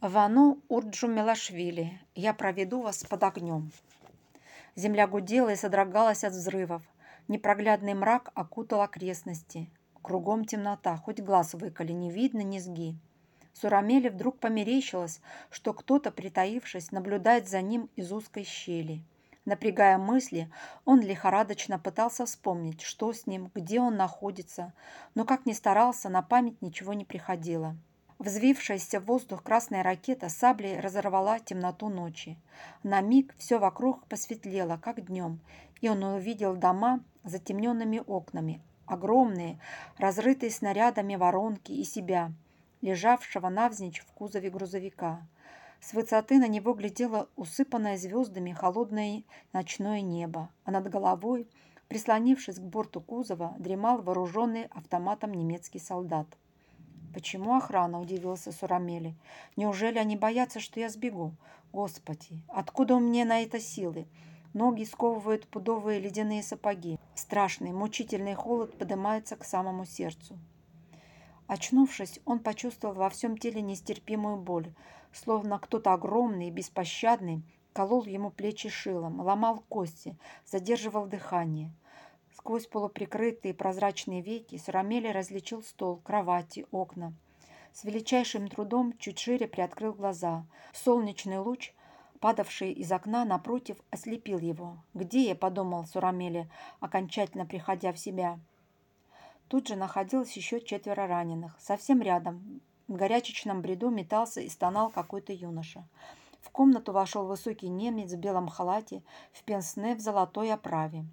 Вану Урджу Мелашвили, я проведу вас под огнем. Земля гудела и содрогалась от взрывов. Непроглядный мрак окутал окрестности. Кругом темнота, хоть глаз выколи, не видно низги. Сурамеле вдруг померещилось, что кто-то, притаившись, наблюдает за ним из узкой щели. Напрягая мысли, он лихорадочно пытался вспомнить, что с ним, где он находится, но как ни старался, на память ничего не приходило. Взвившаяся в воздух красная ракета саблей разорвала темноту ночи. На миг все вокруг посветлело, как днем, и он увидел дома с затемненными окнами, огромные, разрытые снарядами воронки и себя, лежавшего навзничь в кузове грузовика. С высоты на него глядело усыпанное звездами холодное ночное небо, а над головой, прислонившись к борту кузова, дремал вооруженный автоматом немецкий солдат. «Почему охрана?» – удивился Сурамели. «Неужели они боятся, что я сбегу? Господи, откуда у меня на это силы? Ноги сковывают пудовые ледяные сапоги. Страшный, мучительный холод поднимается к самому сердцу». Очнувшись, он почувствовал во всем теле нестерпимую боль, словно кто-то огромный и беспощадный колол ему плечи шилом, ломал кости, задерживал дыхание. Сквозь полуприкрытые прозрачные веки Сурамели различил стол, кровати, окна. С величайшим трудом чуть шире приоткрыл глаза. Солнечный луч, падавший из окна напротив, ослепил его. «Где я?» – подумал Сурамели, окончательно приходя в себя. Тут же находилось еще четверо раненых. Совсем рядом, в горячечном бреду метался и стонал какой-то юноша. В комнату вошел высокий немец в белом халате, в пенсне в золотой оправе.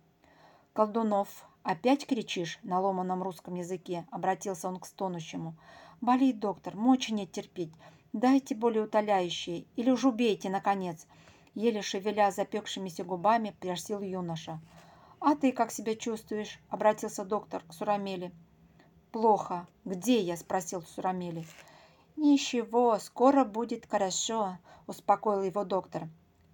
«Колдунов, опять кричишь?» на ломаном русском языке, обратился он к стонущему. «Болит, доктор, мочи нет терпеть. Дайте более утоляющие, или уж убейте, наконец!» Еле шевеля запекшимися губами, просил юноша. «А ты как себя чувствуешь?» – обратился доктор к Сурамели. «Плохо. Где я?» – спросил Сурамели. «Ничего, скоро будет хорошо», – успокоил его доктор.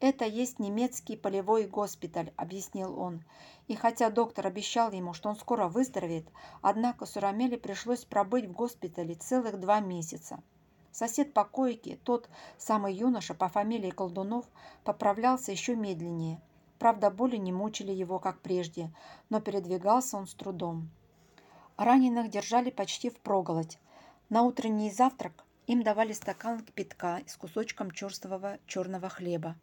«Это есть немецкий полевой госпиталь», – объяснил он. И хотя доктор обещал ему, что он скоро выздоровеет, однако Сурамеле пришлось пробыть в госпитале целых два месяца. Сосед по койке, тот самый юноша по фамилии Колдунов, поправлялся еще медленнее. Правда, боли не мучили его, как прежде, но передвигался он с трудом. Раненых держали почти впроголодь. На утренний завтрак им давали стакан кипятка с кусочком черствого черного хлеба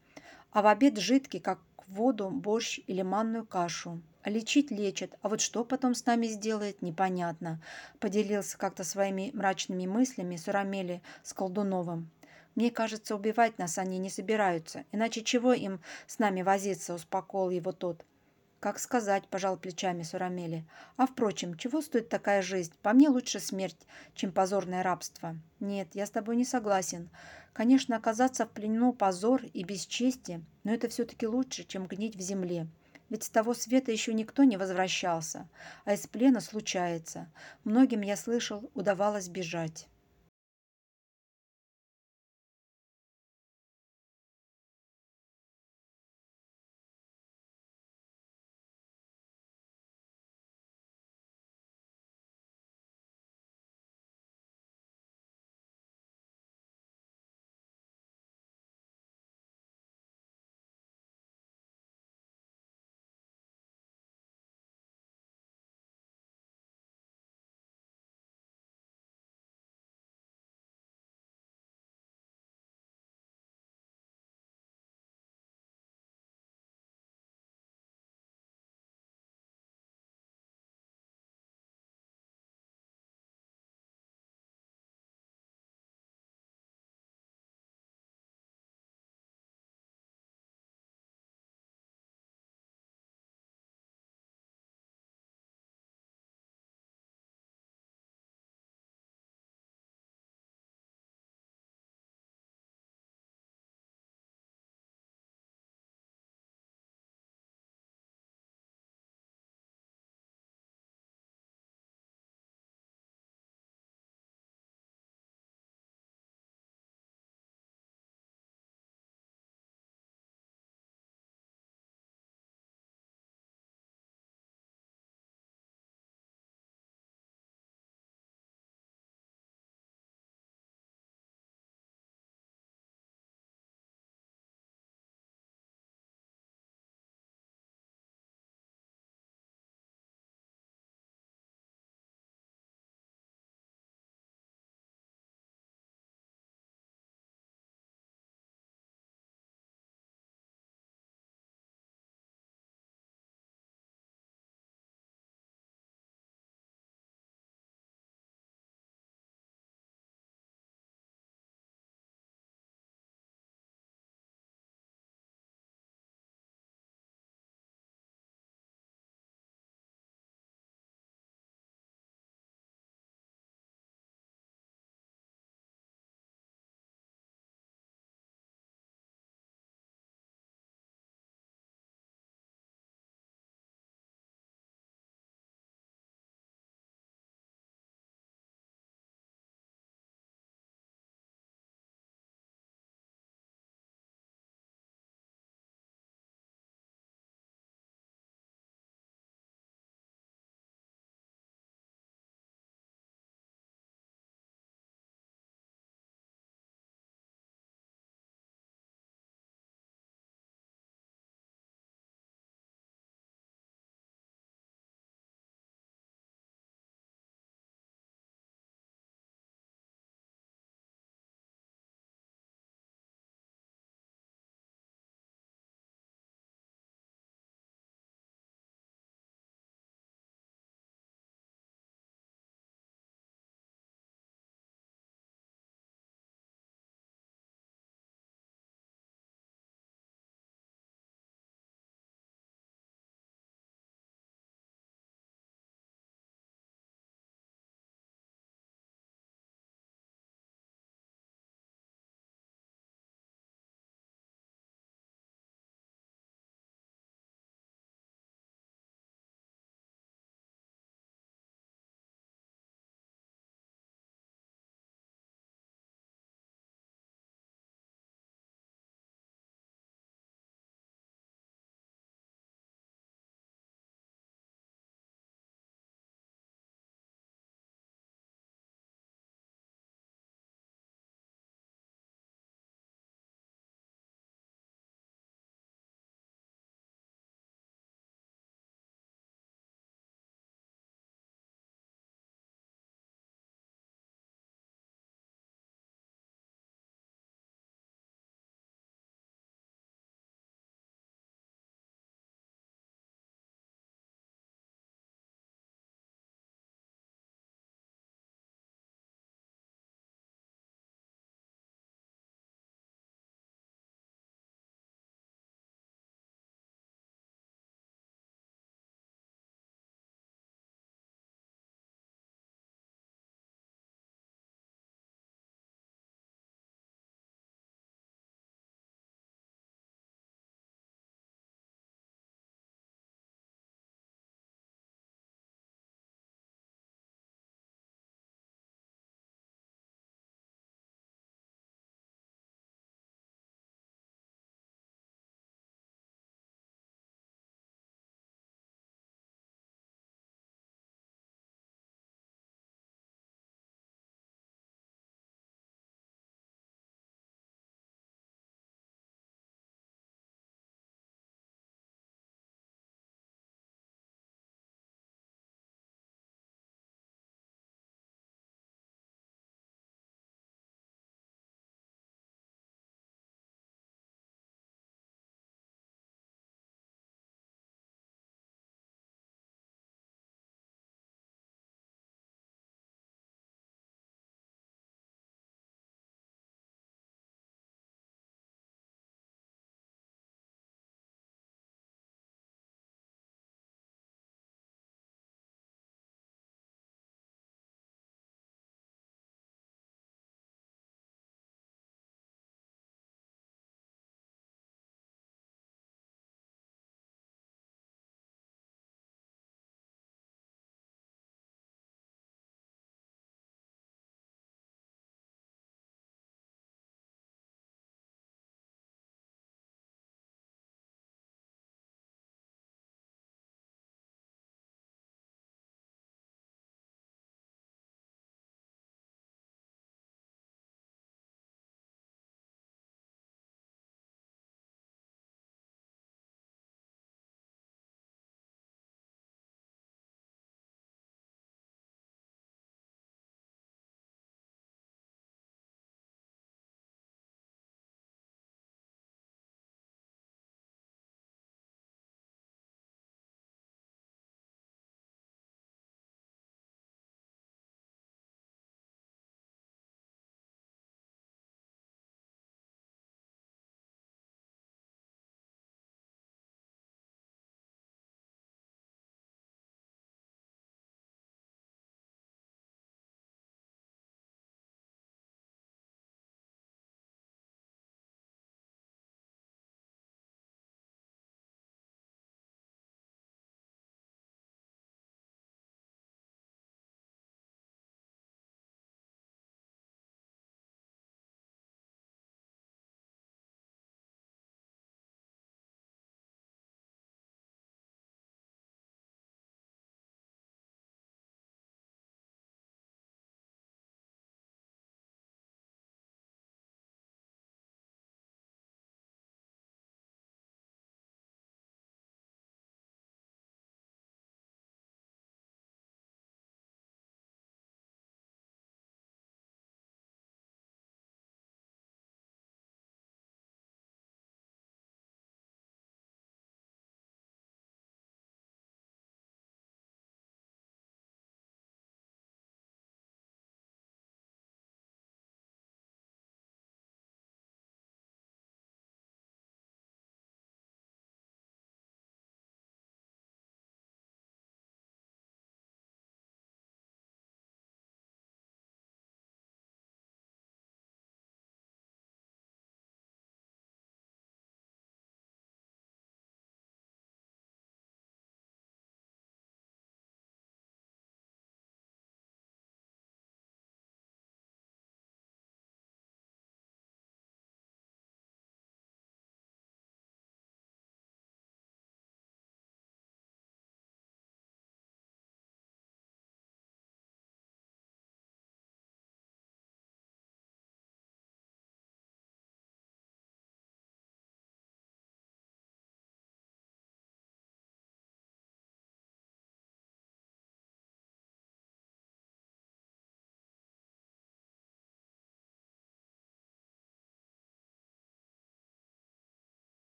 а в обед жидкий, как воду, борщ или манную кашу. Лечить лечат, а вот что потом с нами сделает, непонятно. Поделился как-то своими мрачными мыслями Сурамели с Колдуновым. Мне кажется, убивать нас они не собираются, иначе чего им с нами возиться, успокоил его тот. «Как сказать», – пожал плечами Сурамели. «А впрочем, чего стоит такая жизнь? По мне лучше смерть, чем позорное рабство». «Нет, я с тобой не согласен. Конечно, оказаться в плену позор и бесчестие, но это все-таки лучше, чем гнить в земле. Ведь с того света еще никто не возвращался, а из плена случается. Многим, я слышал, удавалось бежать».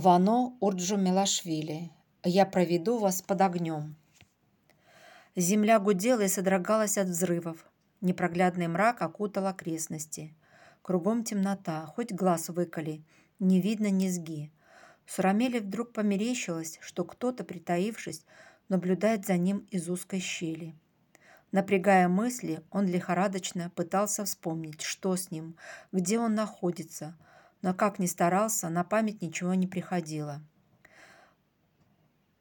Вано Урджу Мелашвили. Я проведу вас под огнем. Земля гудела и содрогалась от взрывов. Непроглядный мрак окутал окрестности. Кругом темнота, хоть глаз выколи, не видно низги. Сурамеле вдруг померещилось, что кто-то, притаившись, наблюдает за ним из узкой щели. Напрягая мысли, он лихорадочно пытался вспомнить, что с ним, где он находится – но как ни старался, на память ничего не приходило.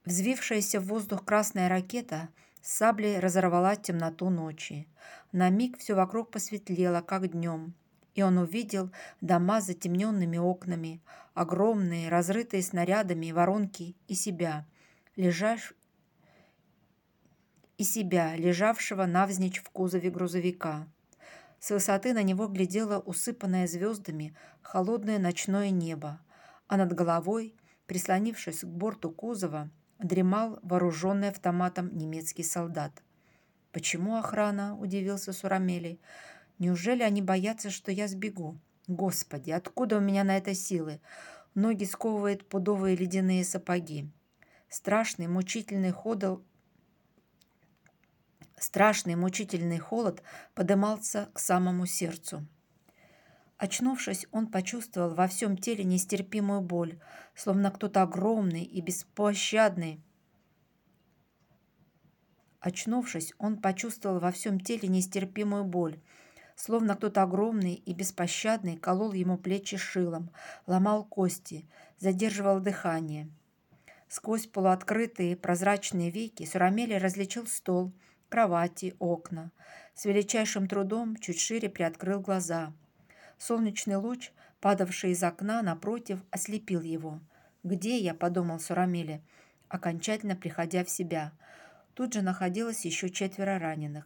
Взвившаяся в воздух красная ракета с саблей разорвала темноту ночи. На миг все вокруг посветлело, как днем, и он увидел дома с затемненными окнами, огромные, разрытые снарядами воронки и себя, лежаш... и себя, лежавшего навзничь в кузове грузовика. С высоты на него глядело усыпанное звездами холодное ночное небо, а над головой, прислонившись к борту кузова, дремал вооруженный автоматом немецкий солдат. «Почему охрана?» – удивился Сурамели. «Неужели они боятся, что я сбегу? Господи, откуда у меня на это силы? Ноги сковывают пудовые ледяные сапоги». Страшный, мучительный ходл Страшный мучительный холод подымался к самому сердцу. Очнувшись, он почувствовал во всем теле нестерпимую боль, словно кто-то огромный и беспощадный. Очнувшись, он почувствовал во всем теле нестерпимую боль, словно кто-то огромный и беспощадный колол ему плечи шилом, ломал кости, задерживал дыхание. Сквозь полуоткрытые прозрачные веки Сурамели различил стол – кровати, окна. С величайшим трудом чуть шире приоткрыл глаза. Солнечный луч, падавший из окна напротив, ослепил его. «Где я?» – подумал Сурамели, окончательно приходя в себя. Тут же находилось еще четверо раненых.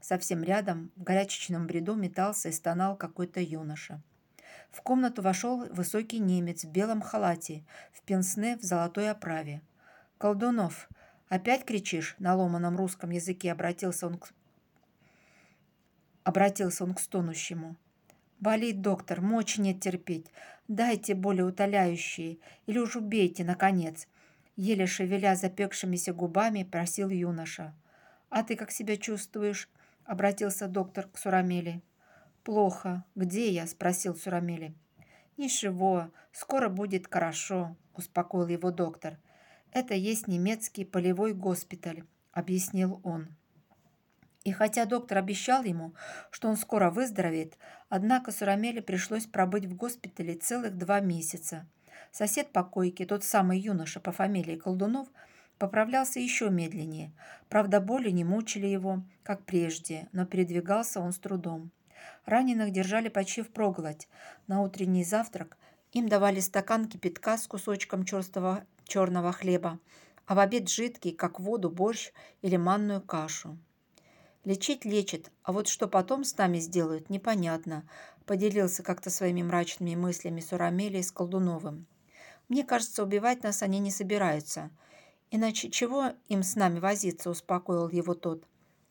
Совсем рядом, в горячечном бреду, метался и стонал какой-то юноша. В комнату вошел высокий немец в белом халате, в пенсне в золотой оправе. «Колдунов, «Опять кричишь?» – на ломаном русском языке обратился он к, обратился он к стонущему. «Болит, доктор, мочи нет терпеть. Дайте более утоляющие, или уж убейте, наконец!» Еле шевеля запекшимися губами, просил юноша. «А ты как себя чувствуешь?» – обратился доктор к Сурамели. «Плохо. Где я?» – спросил Сурамели. «Ничего, скоро будет хорошо», – успокоил его доктор. «Это есть немецкий полевой госпиталь», — объяснил он. И хотя доктор обещал ему, что он скоро выздоровеет, однако Сурамеле пришлось пробыть в госпитале целых два месяца. Сосед по койке, тот самый юноша по фамилии Колдунов, поправлялся еще медленнее. Правда, боли не мучили его, как прежде, но передвигался он с трудом. Раненых держали почти впроголодь. На утренний завтрак им давали стакан кипятка с кусочком черстого черного хлеба, а в обед жидкий, как воду, борщ или манную кашу. Лечить лечит, а вот что потом с нами сделают, непонятно, поделился как-то своими мрачными мыслями Сурамели с Колдуновым. Мне кажется, убивать нас они не собираются. Иначе чего им с нами возиться, успокоил его тот.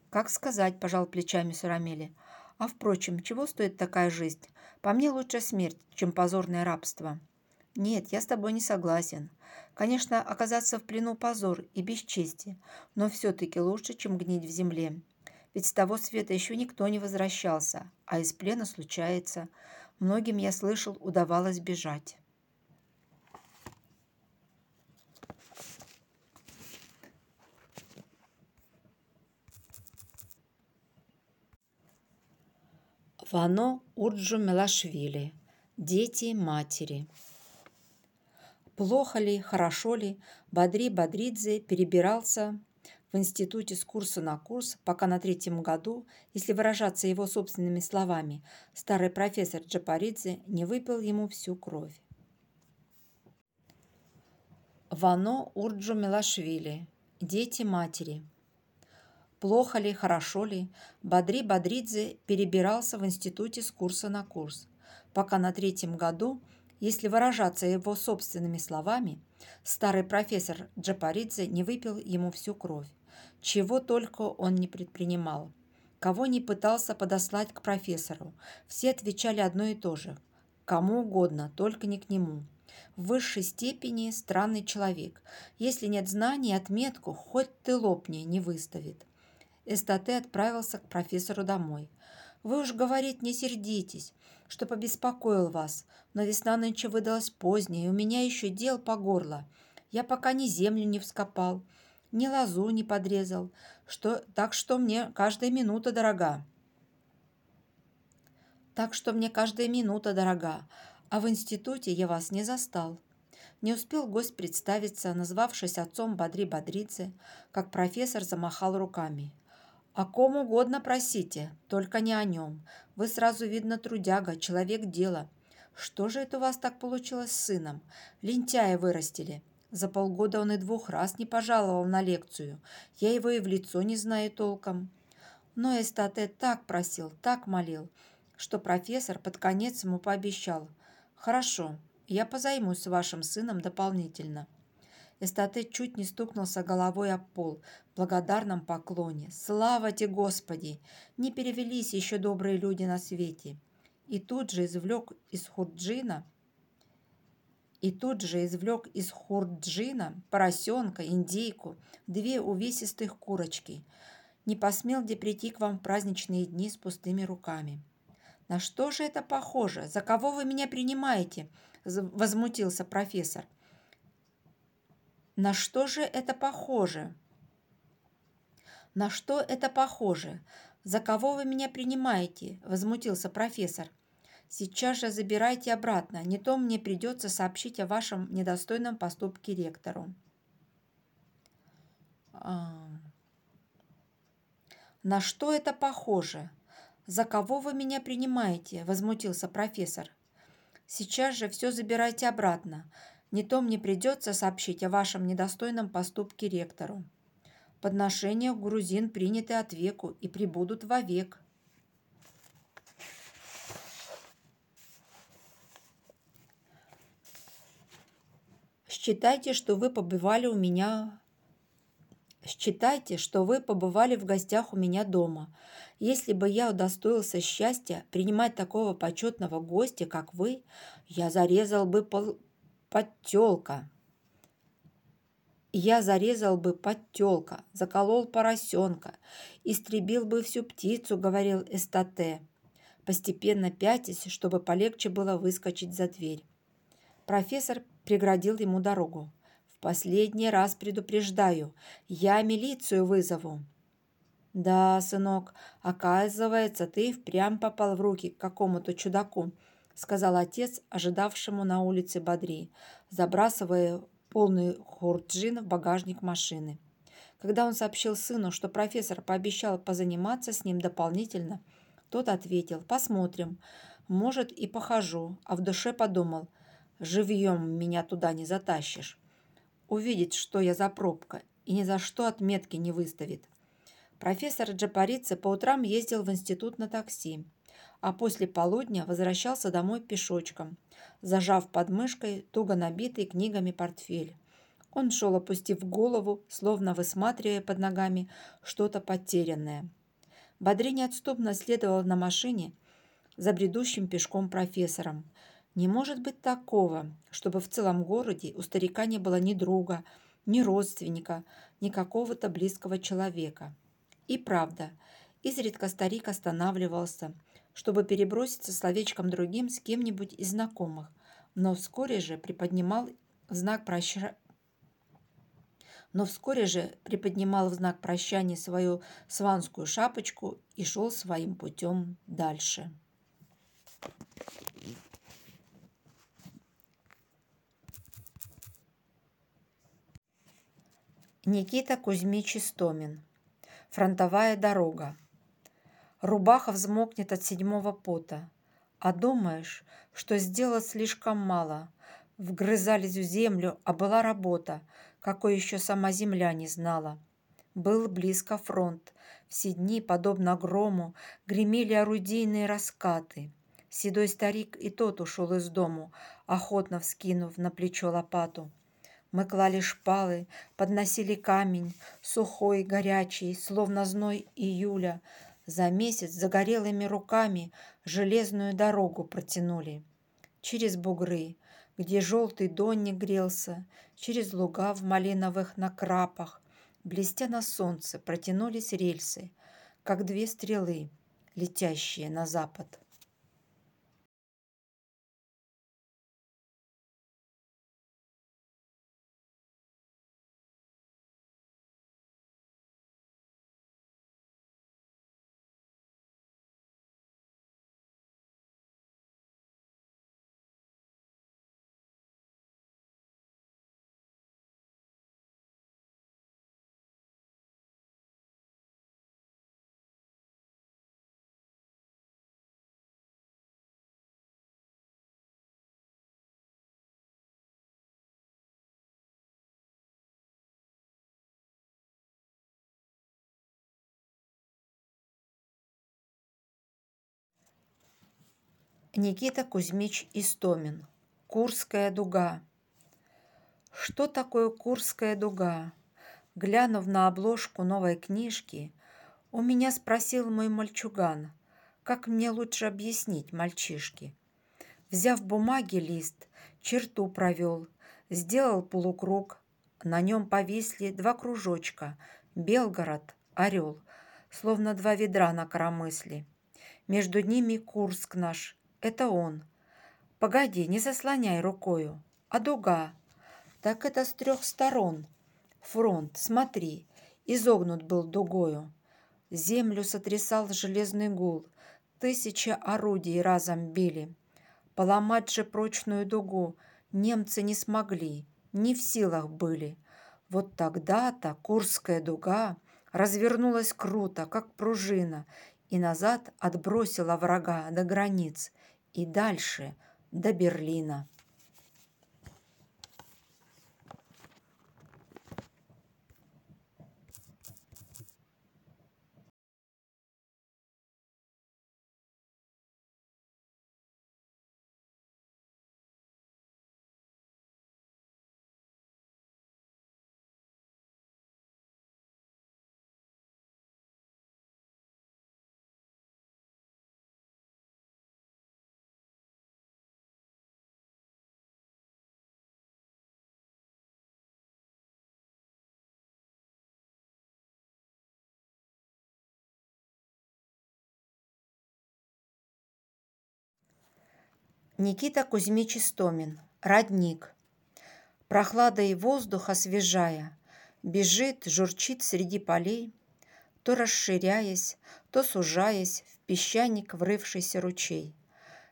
Как сказать, пожал плечами Сурамели. А впрочем, чего стоит такая жизнь? По мне лучше смерть, чем позорное рабство. Нет, я с тобой не согласен. Конечно, оказаться в плену позор и бесчестие, но все-таки лучше, чем гнить в земле. Ведь с того света еще никто не возвращался, а из плена случается. Многим, я слышал, удавалось бежать. Вано Урджу Мелашвили. Дети матери. Плохо ли, хорошо ли, Бадри Бадридзе перебирался в институте с курса на курс, пока на третьем году, если выражаться его собственными словами, старый профессор Джапаридзе не выпил ему всю кровь. Вано Урджу Мелашвили. Дети матери. Плохо ли, хорошо ли, Бадри Бадридзе перебирался в институте с курса на курс, пока на третьем году – если выражаться его собственными словами, старый профессор Джапаридзе не выпил ему всю кровь. Чего только он не предпринимал. Кого не пытался подослать к профессору, все отвечали одно и то же. Кому угодно, только не к нему. в высшей степени странный человек. Если нет знаний, отметку хоть ты лопни не выставит. Эстате отправился к профессору домой. «Вы уж, говорит, не сердитесь, что побеспокоил вас, но весна нынче выдалась поздняя, и у меня еще дел по горло. Я пока ни землю не вскопал, ни лозу не подрезал, что, так что мне каждая минута дорога. Так что мне каждая минута дорога, а в институте я вас не застал. Не успел гость представиться, назвавшись отцом Бодри Бодридзе, как профессор замахал руками. «О ком угодно просите, только не о нем. Вы сразу, видно, трудяга, человек дела. Что же это у вас так получилось с сыном? Лентяя вырастили. За полгода он и двух раз не пожаловал на лекцию. Я его и в лицо не знаю толком». Но Эстате так просил, так молил, что профессор под конец ему пообещал. «Хорошо, я позаймусь вашим сыном дополнительно». Эстате чуть не стукнулся головой об пол в благодарном поклоне. «Слава тебе, Господи! Не перевелись еще добрые люди на свете!» И тут же извлек из хурджина и тут же извлек из хурджина поросенка, индейку, две увесистых курочки. Не посмел где прийти к вам в праздничные дни с пустыми руками. «На что же это похоже? За кого вы меня принимаете?» – возмутился профессор. «На что же это похоже?» «На что это похоже? За кого вы меня принимаете?» – возмутился профессор. «Сейчас же забирайте обратно, не то мне придется сообщить о вашем недостойном поступке ректору». А... «На что это похоже?» «За кого вы меня принимаете?» – возмутился профессор. «Сейчас же все забирайте обратно. Не то мне придется сообщить о вашем недостойном поступке ректору. Подношения грузин приняты от веку и прибудут вовек». Считайте, что вы побывали у меня Считайте, что вы побывали в гостях у меня дома. Если бы я удостоился счастья принимать такого почетного гостя, как вы, я зарезал бы пол... подтелка. Я зарезал бы подтелка, заколол поросенка, истребил бы всю птицу, говорил Эстате, постепенно пятясь, чтобы полегче было выскочить за дверь. Профессор преградил ему дорогу. В последний раз предупреждаю, я милицию вызову». «Да, сынок, оказывается, ты впрямь попал в руки к какому-то чудаку», сказал отец, ожидавшему на улице Бодри, забрасывая полный хурджин в багажник машины. Когда он сообщил сыну, что профессор пообещал позаниматься с ним дополнительно, тот ответил «Посмотрим, может и похожу», а в душе подумал «Живьем меня туда не затащишь» увидит, что я за пробка, и ни за что отметки не выставит. Профессор Джапарице по утрам ездил в институт на такси, а после полудня возвращался домой пешочком, зажав под мышкой туго набитый книгами портфель. Он шел, опустив голову, словно высматривая под ногами что-то потерянное. Бодри неотступно следовал на машине за бредущим пешком профессором, не может быть такого, чтобы в целом городе у старика не было ни друга, ни родственника, ни какого-то близкого человека. И правда, изредка старик останавливался, чтобы переброситься словечком другим с кем-нибудь из знакомых, но вскоре же приподнимал в знак прощания но вскоре же приподнимал в знак прощания свою сванскую шапочку и шел своим путем дальше. Никита Кузьмич Истомин. Фронтовая дорога. Рубаха взмокнет от седьмого пота. А думаешь, что сделать слишком мало. Вгрызались в землю, а была работа, какой еще сама земля не знала. Был близко фронт. Все дни, подобно грому, гремели орудийные раскаты. Седой старик и тот ушел из дому, охотно вскинув на плечо лопату. Мы клали шпалы, подносили камень, сухой, горячий, словно зной июля. За месяц загорелыми руками железную дорогу протянули. через бугры, где желтый донник грелся, через луга в малиновых накрапах, блестя на солнце, протянулись рельсы, как две стрелы, летящие на запад. Никита Кузьмич Истомин. Курская дуга. Что такое Курская дуга? Глянув на обложку новой книжки, у меня спросил мой мальчуган, как мне лучше объяснить мальчишке. Взяв бумаги лист, черту провел, сделал полукруг, на нем повисли два кружочка Белгород, Орел, словно два ведра на коромысле. Между ними Курск наш, это он. Погоди, не заслоняй рукою. А дуга? Так это с трех сторон. Фронт, смотри, изогнут был дугою. Землю сотрясал железный гул. Тысячи орудий разом били. Поломать же прочную дугу немцы не смогли, не в силах были. Вот тогда-то Курская дуга развернулась круто, как пружина, и назад отбросила врага до границ и дальше до Берлина. Никита Кузьмич Истомин. Родник. Прохладой воздух освежая, Бежит, журчит среди полей, То расширяясь, то сужаясь В песчаник врывшийся ручей.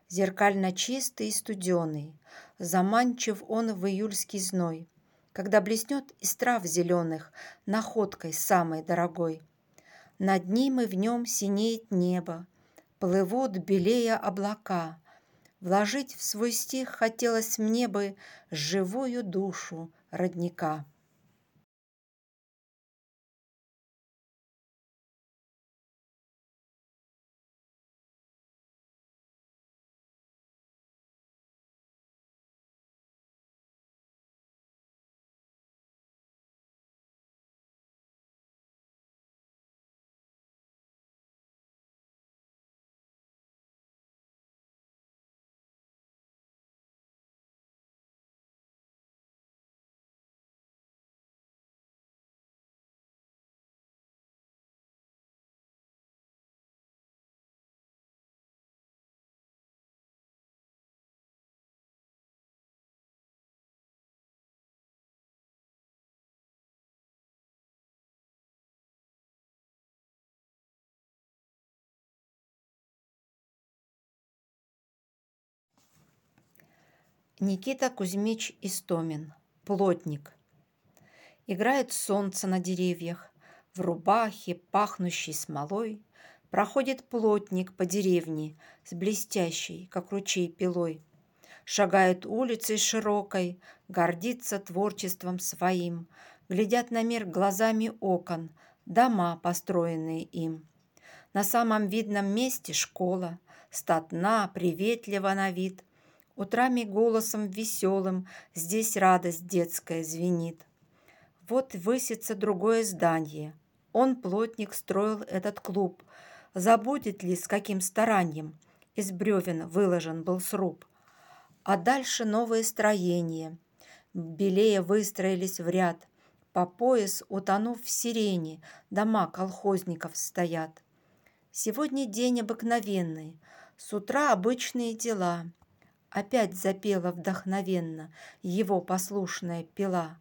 Зеркально чистый и студеный, Заманчив он в июльский зной, Когда блеснет из трав зеленых Находкой самой дорогой. Над ним и в нем синеет небо, Плывут белее облака — Вложить в свой стих хотелось мне бы живую душу родника. Никита Кузьмич Истомин. Плотник. Играет солнце на деревьях. В рубахе, пахнущей смолой, Проходит плотник по деревне С блестящей, как ручей, пилой. Шагает улицей широкой, Гордится творчеством своим, Глядят на мир глазами окон Дома, построенные им. На самом видном месте школа, Статна, приветлива на вид — Утрами голосом веселым Здесь радость детская звенит. Вот высится другое здание. Он, плотник, строил этот клуб. Забудет ли, с каким старанием Из бревен выложен был сруб. А дальше новые строения. Белее выстроились в ряд. По пояс, утонув в сирене, дома колхозников стоят. Сегодня день обыкновенный, с утра обычные дела. Опять запела вдохновенно его послушная пила.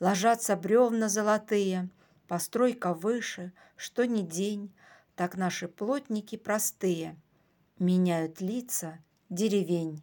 Ложатся бревна золотые, постройка выше, что ни день, так наши плотники простые меняют лица деревень.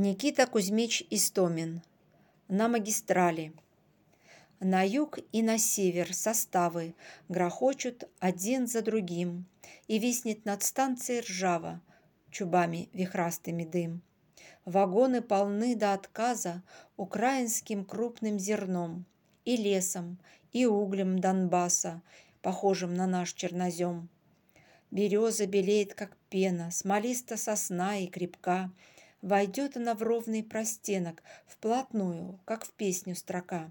Никита Кузьмич Истомин. На магистрали. На юг и на север составы грохочут один за другим, И виснет над станцией ржава, чубами вихрастыми дым. Вагоны полны до отказа украинским крупным зерном, И лесом, и углем Донбасса, похожим на наш чернозем. Береза белеет, как пена, смолиста сосна и крепка, Войдет она в ровный простенок, вплотную, как в песню строка.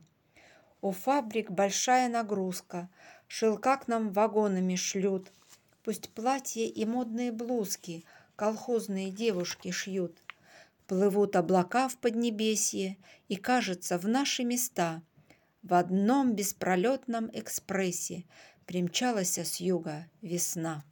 У фабрик большая нагрузка, шелка к нам вагонами шлют. Пусть платья и модные блузки колхозные девушки шьют. Плывут облака в поднебесье, и, кажется, в наши места в одном беспролетном экспрессе примчалась с юга весна.